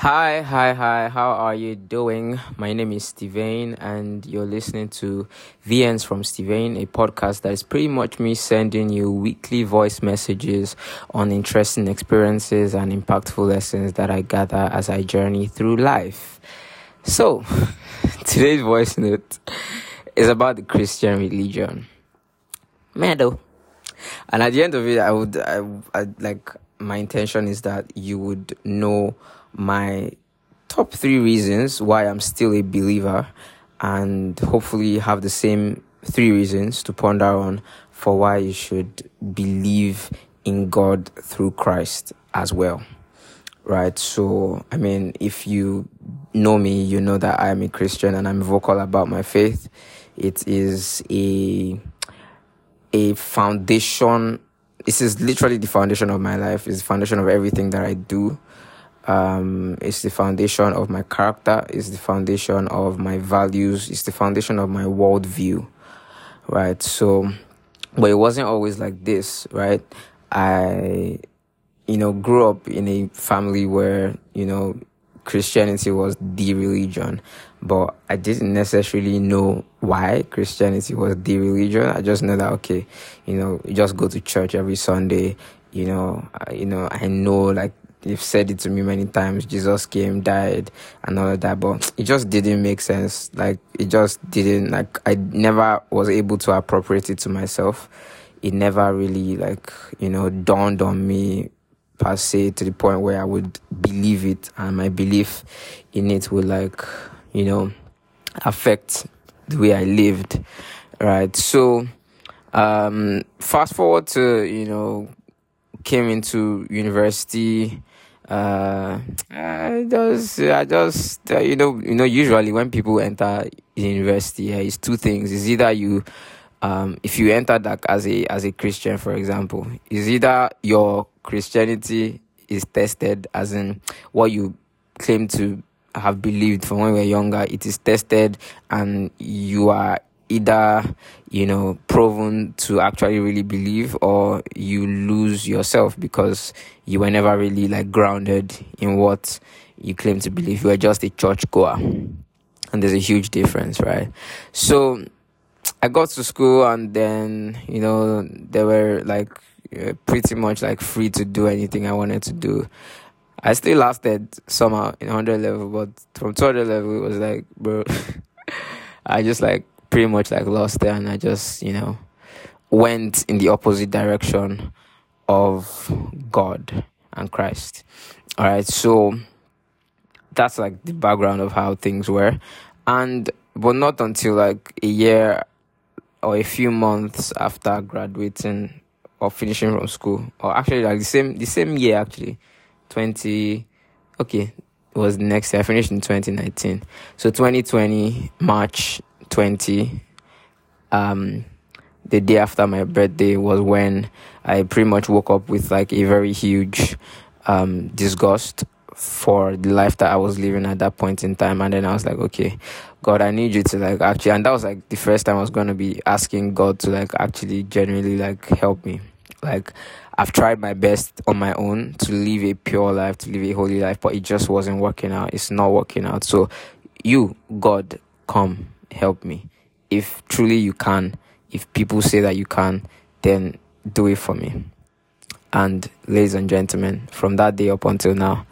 Hi, hi, hi. How are you doing? My name is Steven, and you're listening to VNs from Steevane, a podcast that is pretty much me sending you weekly voice messages on interesting experiences and impactful lessons that I gather as I journey through life. So, today's voice note is about the Christian religion. Meadow. And at the end of it, I would, I, I like, my intention is that you would know my top three reasons why I'm still a believer and hopefully have the same three reasons to ponder on for why you should believe in God through Christ as well. Right. So, I mean, if you know me, you know that I am a Christian and I'm vocal about my faith. It is a, a foundation. This is literally the foundation of my life. It's the foundation of everything that I do um, it's the foundation of my character, it's the foundation of my values, it's the foundation of my worldview, right? So, but it wasn't always like this, right? I, you know, grew up in a family where, you know, Christianity was the religion, but I didn't necessarily know why Christianity was the religion. I just know that, okay, you know, you just go to church every Sunday, you know, you know, I know like You've said it to me many times. Jesus came, died, and all of that, but it just didn't make sense. Like it just didn't. Like I never was able to appropriate it to myself. It never really like you know dawned on me per se to the point where I would believe it, and my belief in it would like you know affect the way I lived. Right. So um fast forward to you know came into university uh, I just, I just, uh, you know, you know, usually when people enter university, yeah, it's two things. It's either you, um, if you enter that as a as a Christian, for example, is either your Christianity is tested, as in what you claim to have believed from when you were younger, it is tested, and you are either you know proven to actually really believe or you lose yourself because you were never really like grounded in what you claim to believe. You were just a church goer. And there's a huge difference right? So i got to school and then you know they were like uh, pretty much like free to do anything i wanted to do. I still lasted somehow in 100 level but from 200 level it was like bro i just like pretty much like lost there and I just, you know, went in the opposite direction of God and Christ. All right, so that's like the background of how things were. And but not until like a year or a few months after graduating or finishing from school, or actually like the same the same year actually, twenty. Okay, was the next year. I finished in twenty nineteen. So twenty twenty March 20 um the day after my birthday was when I pretty much woke up with like a very huge um disgust for the life that I was living at that point in time. And then I was like, okay, God, I need you to like actually, and that was like the first time I was going to be asking God to like actually genuinely like help me. Like, I've tried my best on my own to live a pure life, to live a holy life, but it just wasn't working out. It's not working out. So, you, God, come help me. If truly you can, if people say that you can, then do it for me. And ladies and gentlemen, from that day up until now,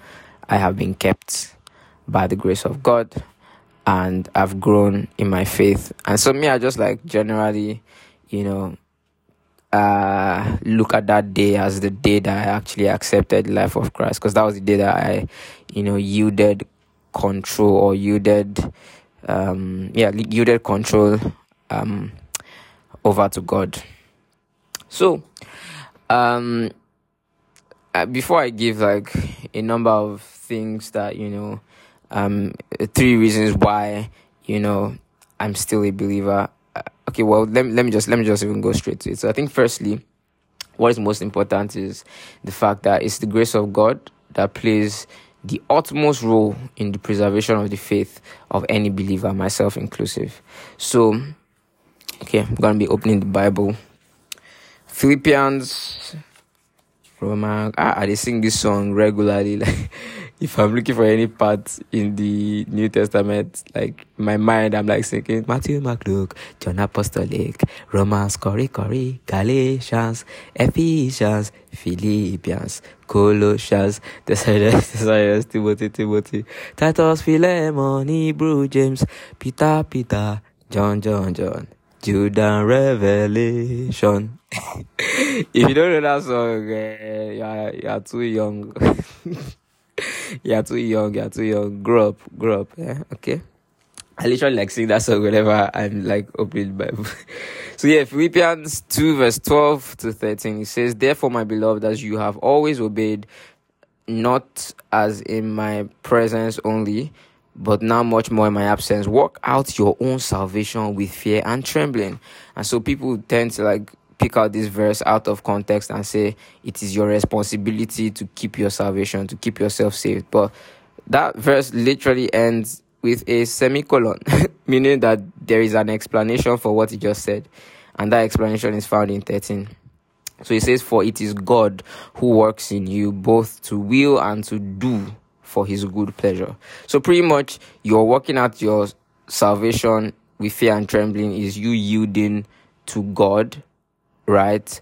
I have been kept by the grace of God and I've grown in my faith. And so me, I just like generally, you know, uh, look at that day as the day that I actually accepted life of Christ, because that was the day that I, you know, yielded control or yielded um, yeah, yielded control um, over to God. So, um, uh, before I give like a number of things that you know, um, three reasons why you know I'm still a believer. Uh, okay, well, let, let me just let me just even go straight to it. So I think firstly, what is most important is the fact that it's the grace of God that plays the utmost role in the preservation of the faith of any believer, myself inclusive. So, okay, I'm gonna be opening the Bible. Philippians, Roman. Ah, I sing this song regularly. Like, if I'm looking for any part in the New Testament, like my mind, I'm like thinking Matthew, Mark, Luke, John Apostolic, Romans, Corey, Corey, Galatians, Ephesians, Philippians, Colossians, Thessalonians, Timothy, Timothy, Titus, Philemon, Hebrew, James, Peter, Peter, John, John, John. Judah Revelation. if you don't know that song, uh, you, are, you are too young. you're too young, you're too young. Grow up, grow up, yeah, okay. I literally like sing that song whenever I'm like opening Bible. so yeah, Philippians 2 verse 12 to 13, it says, Therefore, my beloved, as you have always obeyed, not as in my presence only, but now much more in my absence, work out your own salvation with fear and trembling. And so people tend to like pick out this verse out of context and say it is your responsibility to keep your salvation, to keep yourself saved. But that verse literally ends with a semicolon, meaning that there is an explanation for what he just said. And that explanation is found in 13. So he says, For it is God who works in you both to will and to do for his good pleasure. So pretty much you're working out your salvation with fear and trembling is you yielding to God right,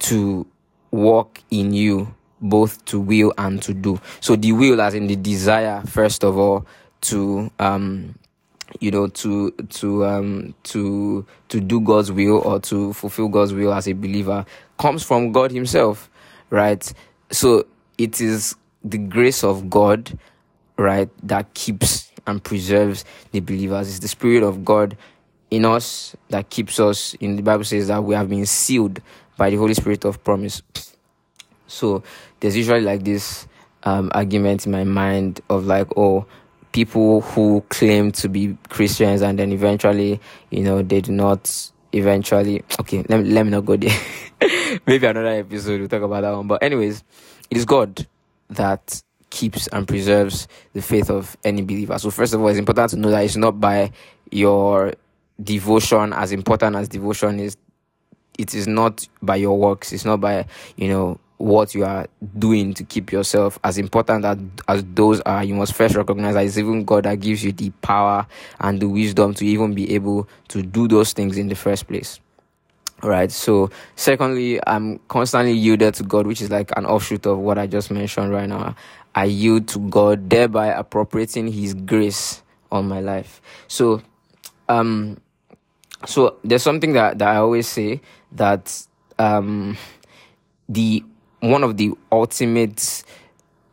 to walk in you, both to will and to do. So the will, as in the desire, first of all, to um, you know, to to um to to do God's will or to fulfill God's will as a believer, comes from God Himself, right? So it is the grace of God, right, that keeps and preserves the believers. It's the Spirit of God in us that keeps us in the bible says that we have been sealed by the holy spirit of promise. So there's usually like this um, argument in my mind of like oh people who claim to be christians and then eventually you know they do not eventually okay let me, let me not go there. Maybe another episode we'll talk about that one. But anyways it is god that keeps and preserves the faith of any believer. So first of all it's important to know that it's not by your devotion, as important as devotion is, it is not by your works, it's not by, you know, what you are doing to keep yourself as important as, as those are. You must first recognize that it's even god that gives you the power and the wisdom to even be able to do those things in the first place. All right so secondly i'm constantly yielded to god which is like an offshoot of what i just mentioned right now. I yield to god thereby appropriating his grace on my life. So um so there's something that, that I always say that um, the one of the ultimate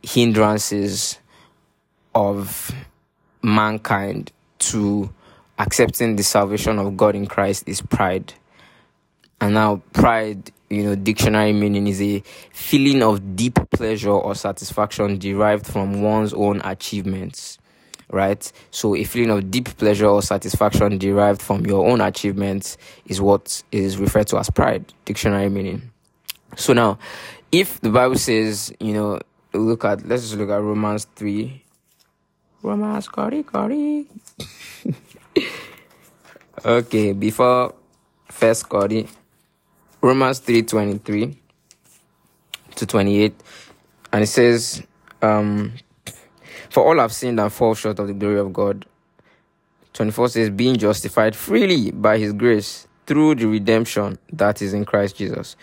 hindrances of mankind to accepting the salvation of God in Christ is pride. And now pride, you know, dictionary meaning is a feeling of deep pleasure or satisfaction derived from one's own achievements right? So a feeling of deep pleasure or satisfaction derived from your own achievements is what is referred to as pride, dictionary meaning. So now, if the Bible says, you know, look at, let's just look at Romans 3. Romans, Cody, Cody. okay, before first Cody, Romans 3 23 to 28, and it says, um, for all have sinned and fall short of the glory of God. 24 says, being justified freely by his grace through the redemption that is in Christ Jesus,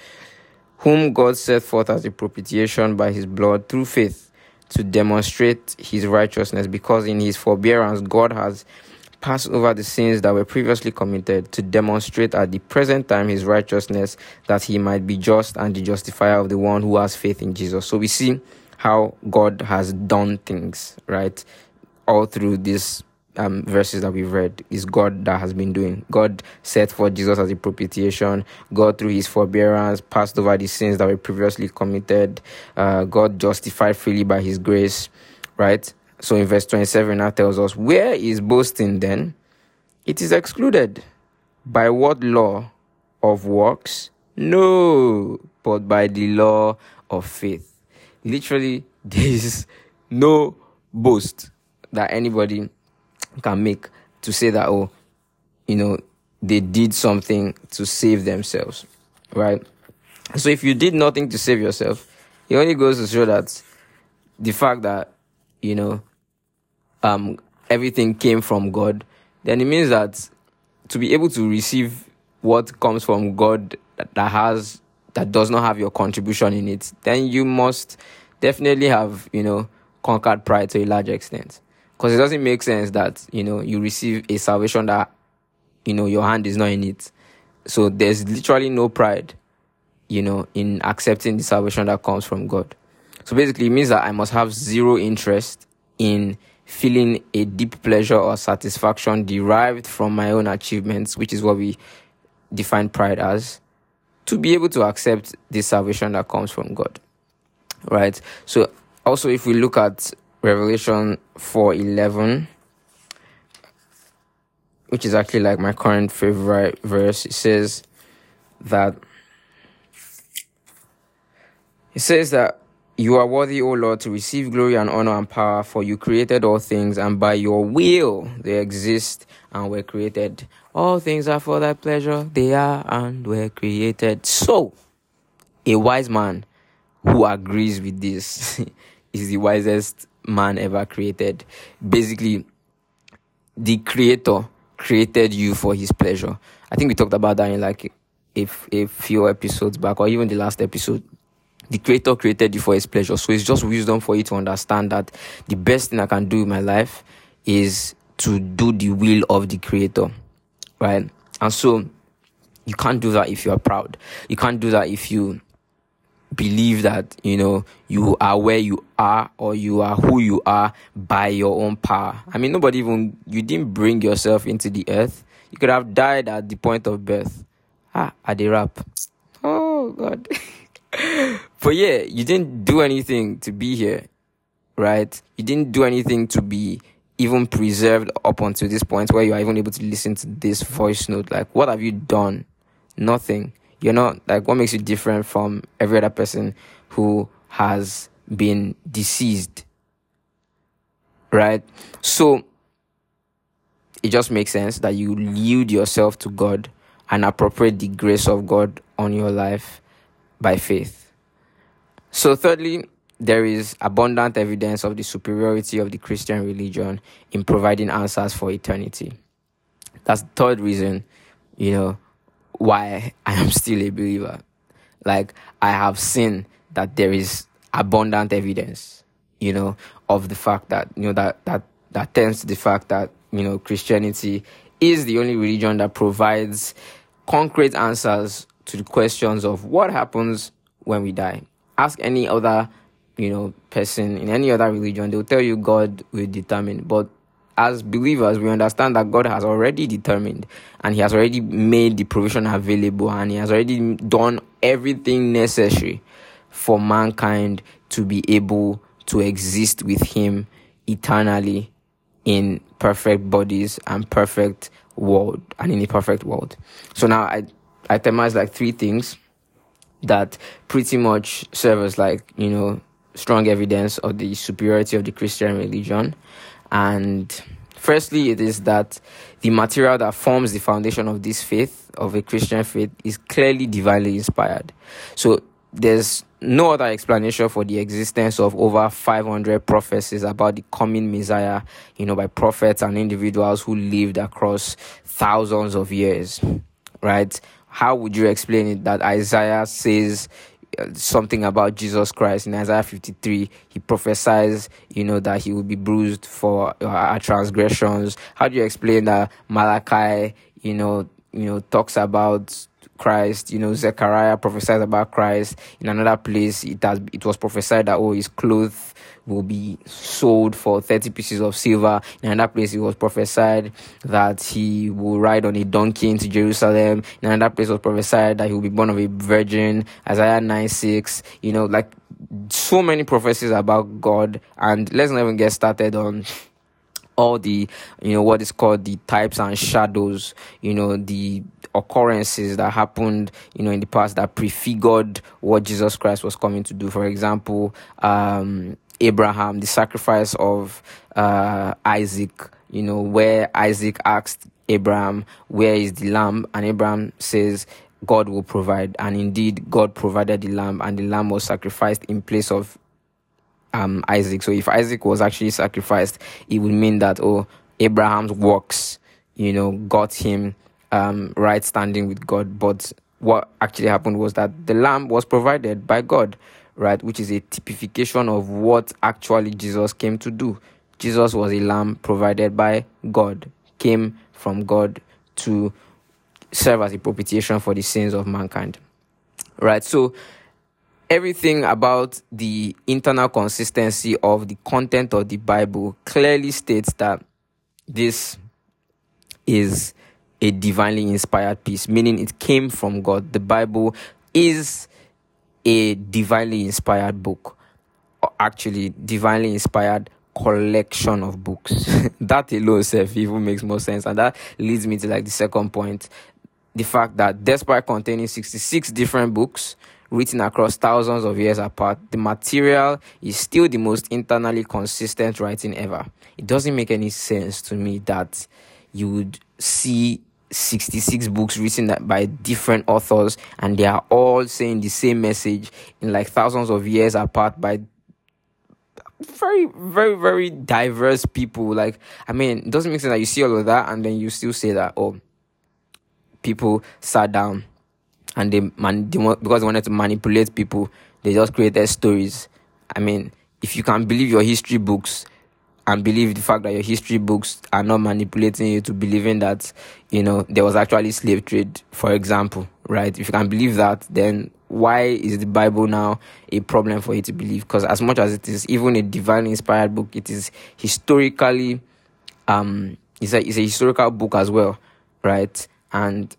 whom God set forth as a propitiation by his blood through faith to demonstrate his righteousness, because in his forbearance God has passed over the sins that were previously committed to demonstrate at the present time his righteousness, that he might be just and the justifier of the one who has faith in Jesus. So we see how God has done things, right? All through these um, verses that we've read is God that has been doing. God set for Jesus as a propitiation. God, through his forbearance, passed over the sins that were previously committed. Uh, God justified freely by his grace, right? So in verse 27, that tells us, Where is boasting then? It is excluded. By what law? Of works? No, but by the law of faith literally there is no boast that anybody can make to say that oh you know they did something to save themselves right? So if you did nothing to save yourself it only goes to show that the fact that you know, um, everything came from God, then it means that to be able to receive what comes from God that, that has that does not have your contribution in it, then you must definitely have, you know, conquered pride to a large extent. Because it doesn't make sense that, you know, you receive a salvation that, you know, your hand is not in it. So there's literally no pride, you know, in accepting the salvation that comes from God. So basically, it means that I must have zero interest in feeling a deep pleasure or satisfaction derived from my own achievements, which is what we define pride as, to be able to accept the salvation that comes from God. Right? So also if we look at Revelation 4:11 which is actually like my current favorite verse it says that it says that you are worthy, O Lord, to receive glory and honor and power, for you created all things, and by your will they exist and were created. All things are for thy pleasure, they are and were created. So, a wise man who agrees with this is the wisest man ever created. Basically, the creator created you for his pleasure. I think we talked about that in like a, a few episodes back, or even the last episode the creator created you for his pleasure. So it's just wisdom for you to understand that the best thing I can do in my life is to do the will of the creator. Right? And so you can't do that if you are proud. You can't do that if you believe that, you know, you are where you are or you are who you are by your own power. I mean, nobody even, you didn't bring yourself into the earth. You could have died at the point of birth. Ah, at the rap. Oh, God. but yeah, you didn't do anything to be here, right? You didn't do anything to be even preserved up until this point where you are even able to listen to this voice note. Like, what have you done? Nothing. You're not like what makes you different from every other person who has been deceased, right? So it just makes sense that you yield yourself to God and appropriate the grace of God on your life by faith. So, thirdly, there is abundant evidence of the superiority of the Christian religion in providing answers for eternity. That's the third reason, you know, why I am still a believer. Like, I have seen that there is abundant evidence, you know, of the fact that, you know, that, that, that tends to the fact that, you know, Christianity is the only religion that provides concrete answers to the questions of what happens when we die. Ask any other, you know, person in any other religion, they'll tell you God will determine. But as believers, we understand that God has already determined and He has already made the provision available and He has already done everything necessary for mankind to be able to exist with Him eternally in perfect bodies and perfect world and in a perfect world. So now I I itemize like three things that pretty much serve as like, you know, strong evidence of the superiority of the Christian religion. And firstly, it is that the material that forms the foundation of this faith, of a Christian faith, is clearly divinely inspired. So there's no other explanation for the existence of over 500 prophecies about the coming Messiah, you know, by prophets and individuals who lived across thousands of years, right? how would you explain it that Isaiah says something about Jesus Christ in Isaiah 53 he prophesies you know that he will be bruised for uh, our transgressions how do you explain that Malachi you know you know talks about Christ. You know, Zechariah prophesied about Christ. In another place, it has it was prophesied that oh, his clothes will be sold for thirty pieces of silver. In another place, it was prophesied that he will ride on a donkey into Jerusalem. In another place, it was prophesied that he will be born of a virgin. Isaiah nine six. You know, like so many prophecies about God. And let's not even get started on all the you know what is called the types and shadows you know the occurrences that happened you know in the past that prefigured what jesus christ was coming to do for example um, abraham the sacrifice of uh, isaac you know where isaac asked abraham where is the lamb and abraham says god will provide and indeed god provided the lamb and the lamb was sacrificed in place of um, Isaac. So if Isaac was actually sacrificed, it would mean that oh Abraham's works, you know, got him um, right standing with God. But what actually happened was that the lamb was provided by God, right? Which is a typification of what actually Jesus came to do. Jesus was a lamb provided by God, came from God to serve as a propitiation for the sins of mankind. Right? So everything about the internal consistency of the content of the Bible clearly states that this is a divinely inspired piece, meaning it came from God. The Bible is a divinely inspired book, or actually, divinely inspired collection of books. that alone self even makes more sense. And that leads me to like the second point. The fact that despite containing 66 different books written across thousands of years apart, the material is still the most internally consistent writing ever. It doesn't make any sense to me that you would see 66 books written by different authors and they are all saying the same message in like thousands of years apart by very very very diverse people. Like i mean it doesn't make sense that you see all of that and then you still say that oh people sat down and they man because they wanted to manipulate people they just created stories. I mean if you can believe your history books and believe the fact that your history books are not manipulating you to believing that you know there was actually slave trade for example right? If you can believe that then why is the bible now a problem for you to believe? Because as much as it is even a divine inspired book it is historically um it's a, it's a historical book as well right? And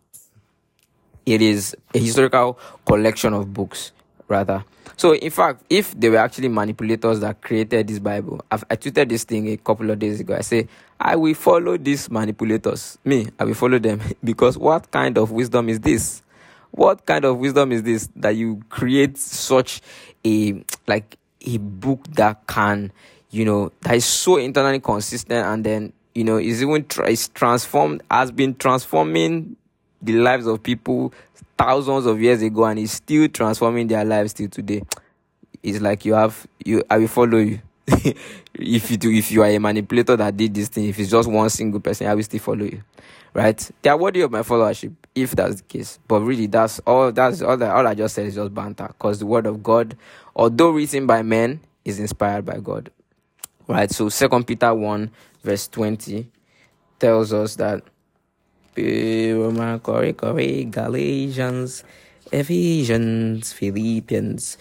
it is a historical collection of books rather so, in fact, if they were actually manipulators that created this Bible, I've, I tweeted this thing a couple of days ago. I say, I will follow these manipulators. Me, I will follow them because what kind of wisdom is this? What kind of wisdom is this that you create such a like a book that can, you know, that is so internally consistent and then you know is even tra- is transformed has been transforming the lives of people thousands of years ago and is still transforming their lives till today. It's like you have you I will follow you. if you do if you are a manipulator that did this thing, if it's just one single person, I will still follow you. Right? They are worthy of my followership, if that's the case. But really that's all that's all that all I just said is just banter. Because the word of God, although written by men, is inspired by God. Right? So second Peter 1 verse 20 tells us that Roman, Corey, Corey, Galatians, Ephesians, Philippians,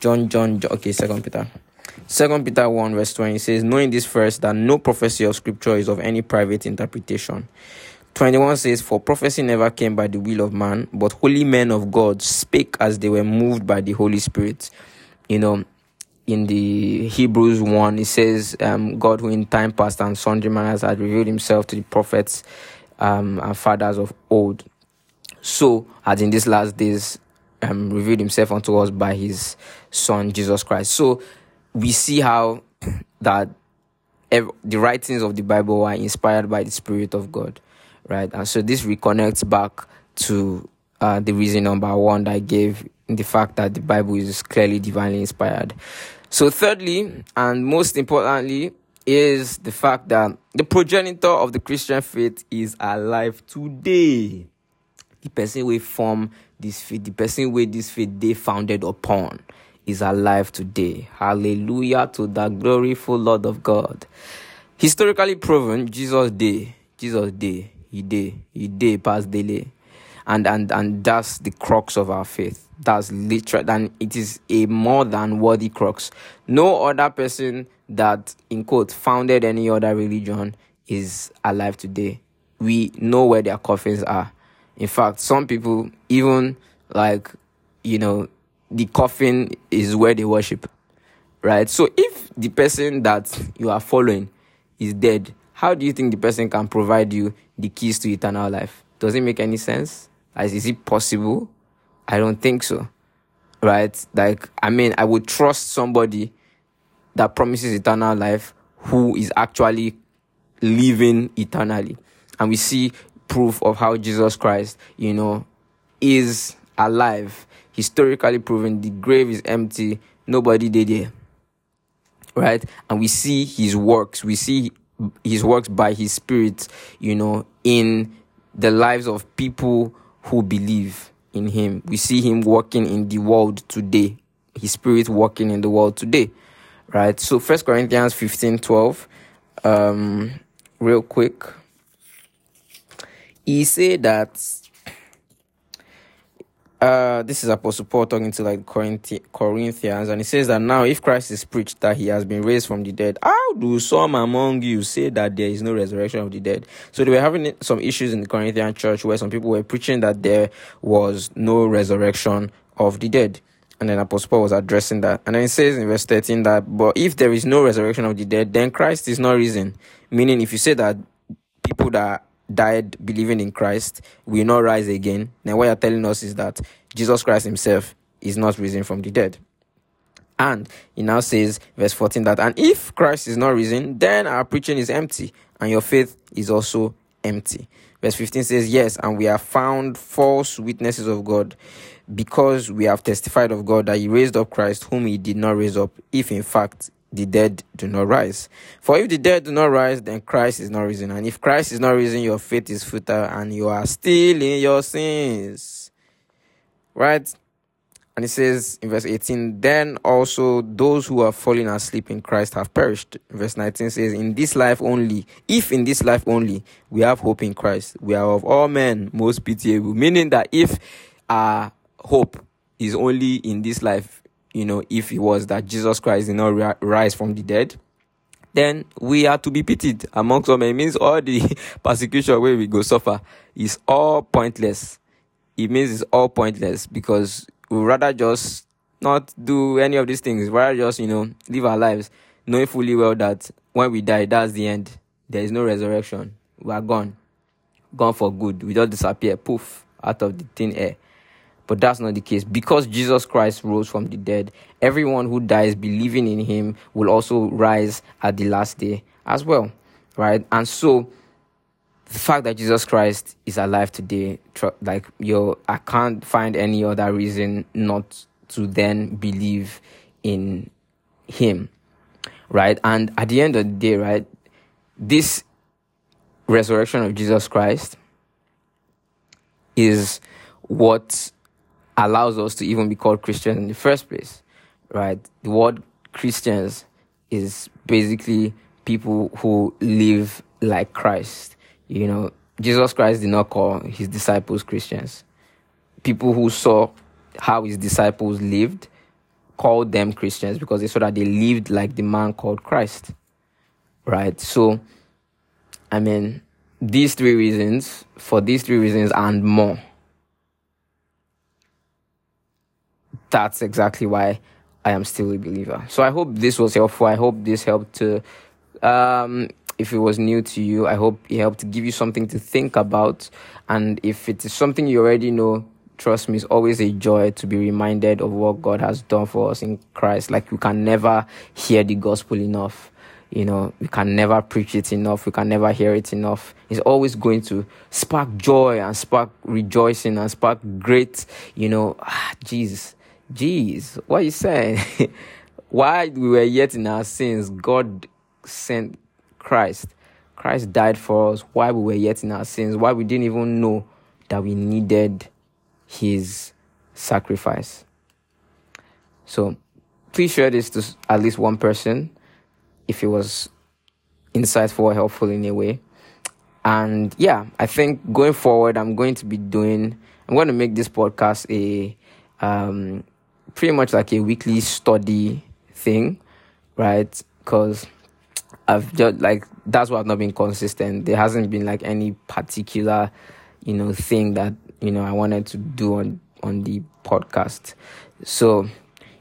John, John, John. Okay, Second Peter. Second Peter 1 verse 20 says, Knowing this first, that no prophecy of scripture is of any private interpretation. 21 says, For prophecy never came by the will of man, but holy men of God spake as they were moved by the Holy Spirit. You know, in the Hebrews 1, it says, um, God who in time past and sundry manners had revealed himself to the prophets um, and fathers of old. So, as in these last days, um, revealed himself unto us by his son Jesus Christ. So, we see how that ev- the writings of the Bible are inspired by the Spirit of God, right? And so, this reconnects back to uh, the reason number one that I gave the fact that the Bible is clearly divinely inspired. So, thirdly, and most importantly, is the fact that the progenitor of the Christian faith is alive today. The person we form this faith, the person where this faith they founded upon, is alive today. Hallelujah to the gloriful Lord of God. Historically proven, Jesus day, Jesus day, he day, he day past daily. And, and and that's the crux of our faith. That's literal and it is a more than worthy crux. No other person that, in quote, founded any other religion is alive today. We know where their coffins are. In fact, some people even like, you know, the coffin is where they worship. Right? So if the person that you are following is dead, how do you think the person can provide you the keys to eternal life? Does it make any sense? As is it possible? I don't think so. Right? Like, I mean, I would trust somebody that promises eternal life who is actually living eternally. And we see proof of how Jesus Christ, you know, is alive, historically proven. The grave is empty, nobody did it. right? And we see his works. We see his works by his spirit, you know, in the lives of people who believe in him. We see him working in the world today. His spirit working in the world today. Right? So first Corinthians 15 12. Um real quick. He said that uh, this is Apostle Paul talking to like Corinthians, and he says that now, if Christ is preached that he has been raised from the dead, how do some among you say that there is no resurrection of the dead? So they were having some issues in the Corinthian church where some people were preaching that there was no resurrection of the dead. And then Apostle Paul was addressing that. And then it says in verse 13 that, but if there is no resurrection of the dead, then Christ is not risen. Meaning, if you say that people that died believing in Christ will not rise again, then what you're telling us is that Jesus Christ himself is not risen from the dead. And he now says, verse 14, that, and if Christ is not risen, then our preaching is empty, and your faith is also empty. Verse 15 says, Yes, and we have found false witnesses of God, because we have testified of God that he raised up Christ, whom he did not raise up, if in fact the dead do not rise. For if the dead do not rise, then Christ is not risen. And if Christ is not risen, your faith is futile and you are still in your sins. Right? And it says in verse 18, then also those who are falling asleep in Christ have perished. Verse 19 says, in this life only, if in this life only we have hope in Christ, we are of all men most pitiable. Meaning that if our hope is only in this life, you know, if it was that Jesus Christ did not rise from the dead, then we are to be pitied amongst all. It means all the persecution where we go suffer is all pointless. It means it's all pointless because we rather just not do any of these things, We rather just, you know, live our lives knowing fully well that when we die, that's the end. There is no resurrection. We are gone. Gone for good. We just disappear, poof, out of the thin air. But that's not the case. Because Jesus Christ rose from the dead, everyone who dies believing in him will also rise at the last day as well. Right? And so the fact that Jesus Christ is alive today, like yo, I can't find any other reason not to then believe in him. Right? And at the end of the day, right, this resurrection of Jesus Christ is what allows us to even be called Christians in the first place, right? The word Christians is basically people who live like Christ. You know, Jesus Christ did not call his disciples Christians. People who saw how his disciples lived called them Christians because they saw that they lived like the man called Christ. Right? So, I mean, these three reasons, for these three reasons and more, that's exactly why I am still a believer. So I hope this was helpful. I hope this helped to, um, if it was new to you, I hope it helped give you something to think about. And if it is something you already know, trust me, it's always a joy to be reminded of what God has done for us in Christ. Like we can never hear the gospel enough. You know, we can never preach it enough. We can never hear it enough. It's always going to spark joy and spark rejoicing and spark great, you know, ah, Jesus Jeez, what are you saying? While we were yet in our sins, God sent Christ. Christ died for us while we were yet in our sins, while we didn't even know that we needed his sacrifice. So please share this to at least one person if it was insightful or helpful in a way. And yeah, I think going forward, I'm going to be doing, I'm going to make this podcast a, um, pretty much like a weekly study thing, right? Because I've just like that's why I've not been consistent. There hasn't been like any particular, you know, thing that you know I wanted to do on on the podcast. So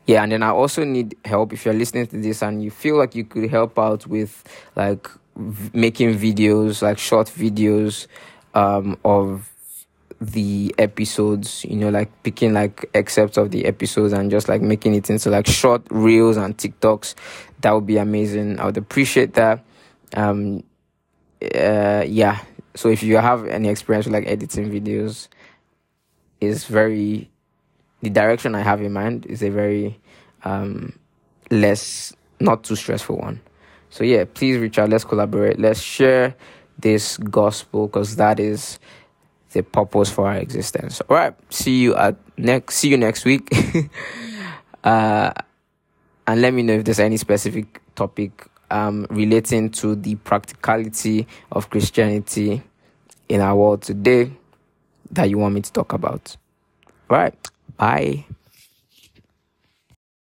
yeah, and then I also need help if you're listening to this and you feel like you could help out with like v- making videos, like short videos um, of the episodes, you know, like picking like excerpts of the episodes and just like making it into like short reels and TikToks. That would be amazing. I would appreciate that. Um, uh, yeah. So if you have any experience with like editing videos, is very the direction I have in mind is a very um less not too stressful one. So yeah, please reach out. Let's collaborate. Let's share this gospel because that is the purpose for our existence. All right. See you at next. See you next week. uh, and let me know if there's any specific topic um, relating to the practicality of Christianity in our world today that you want me to talk about. All right. Bye.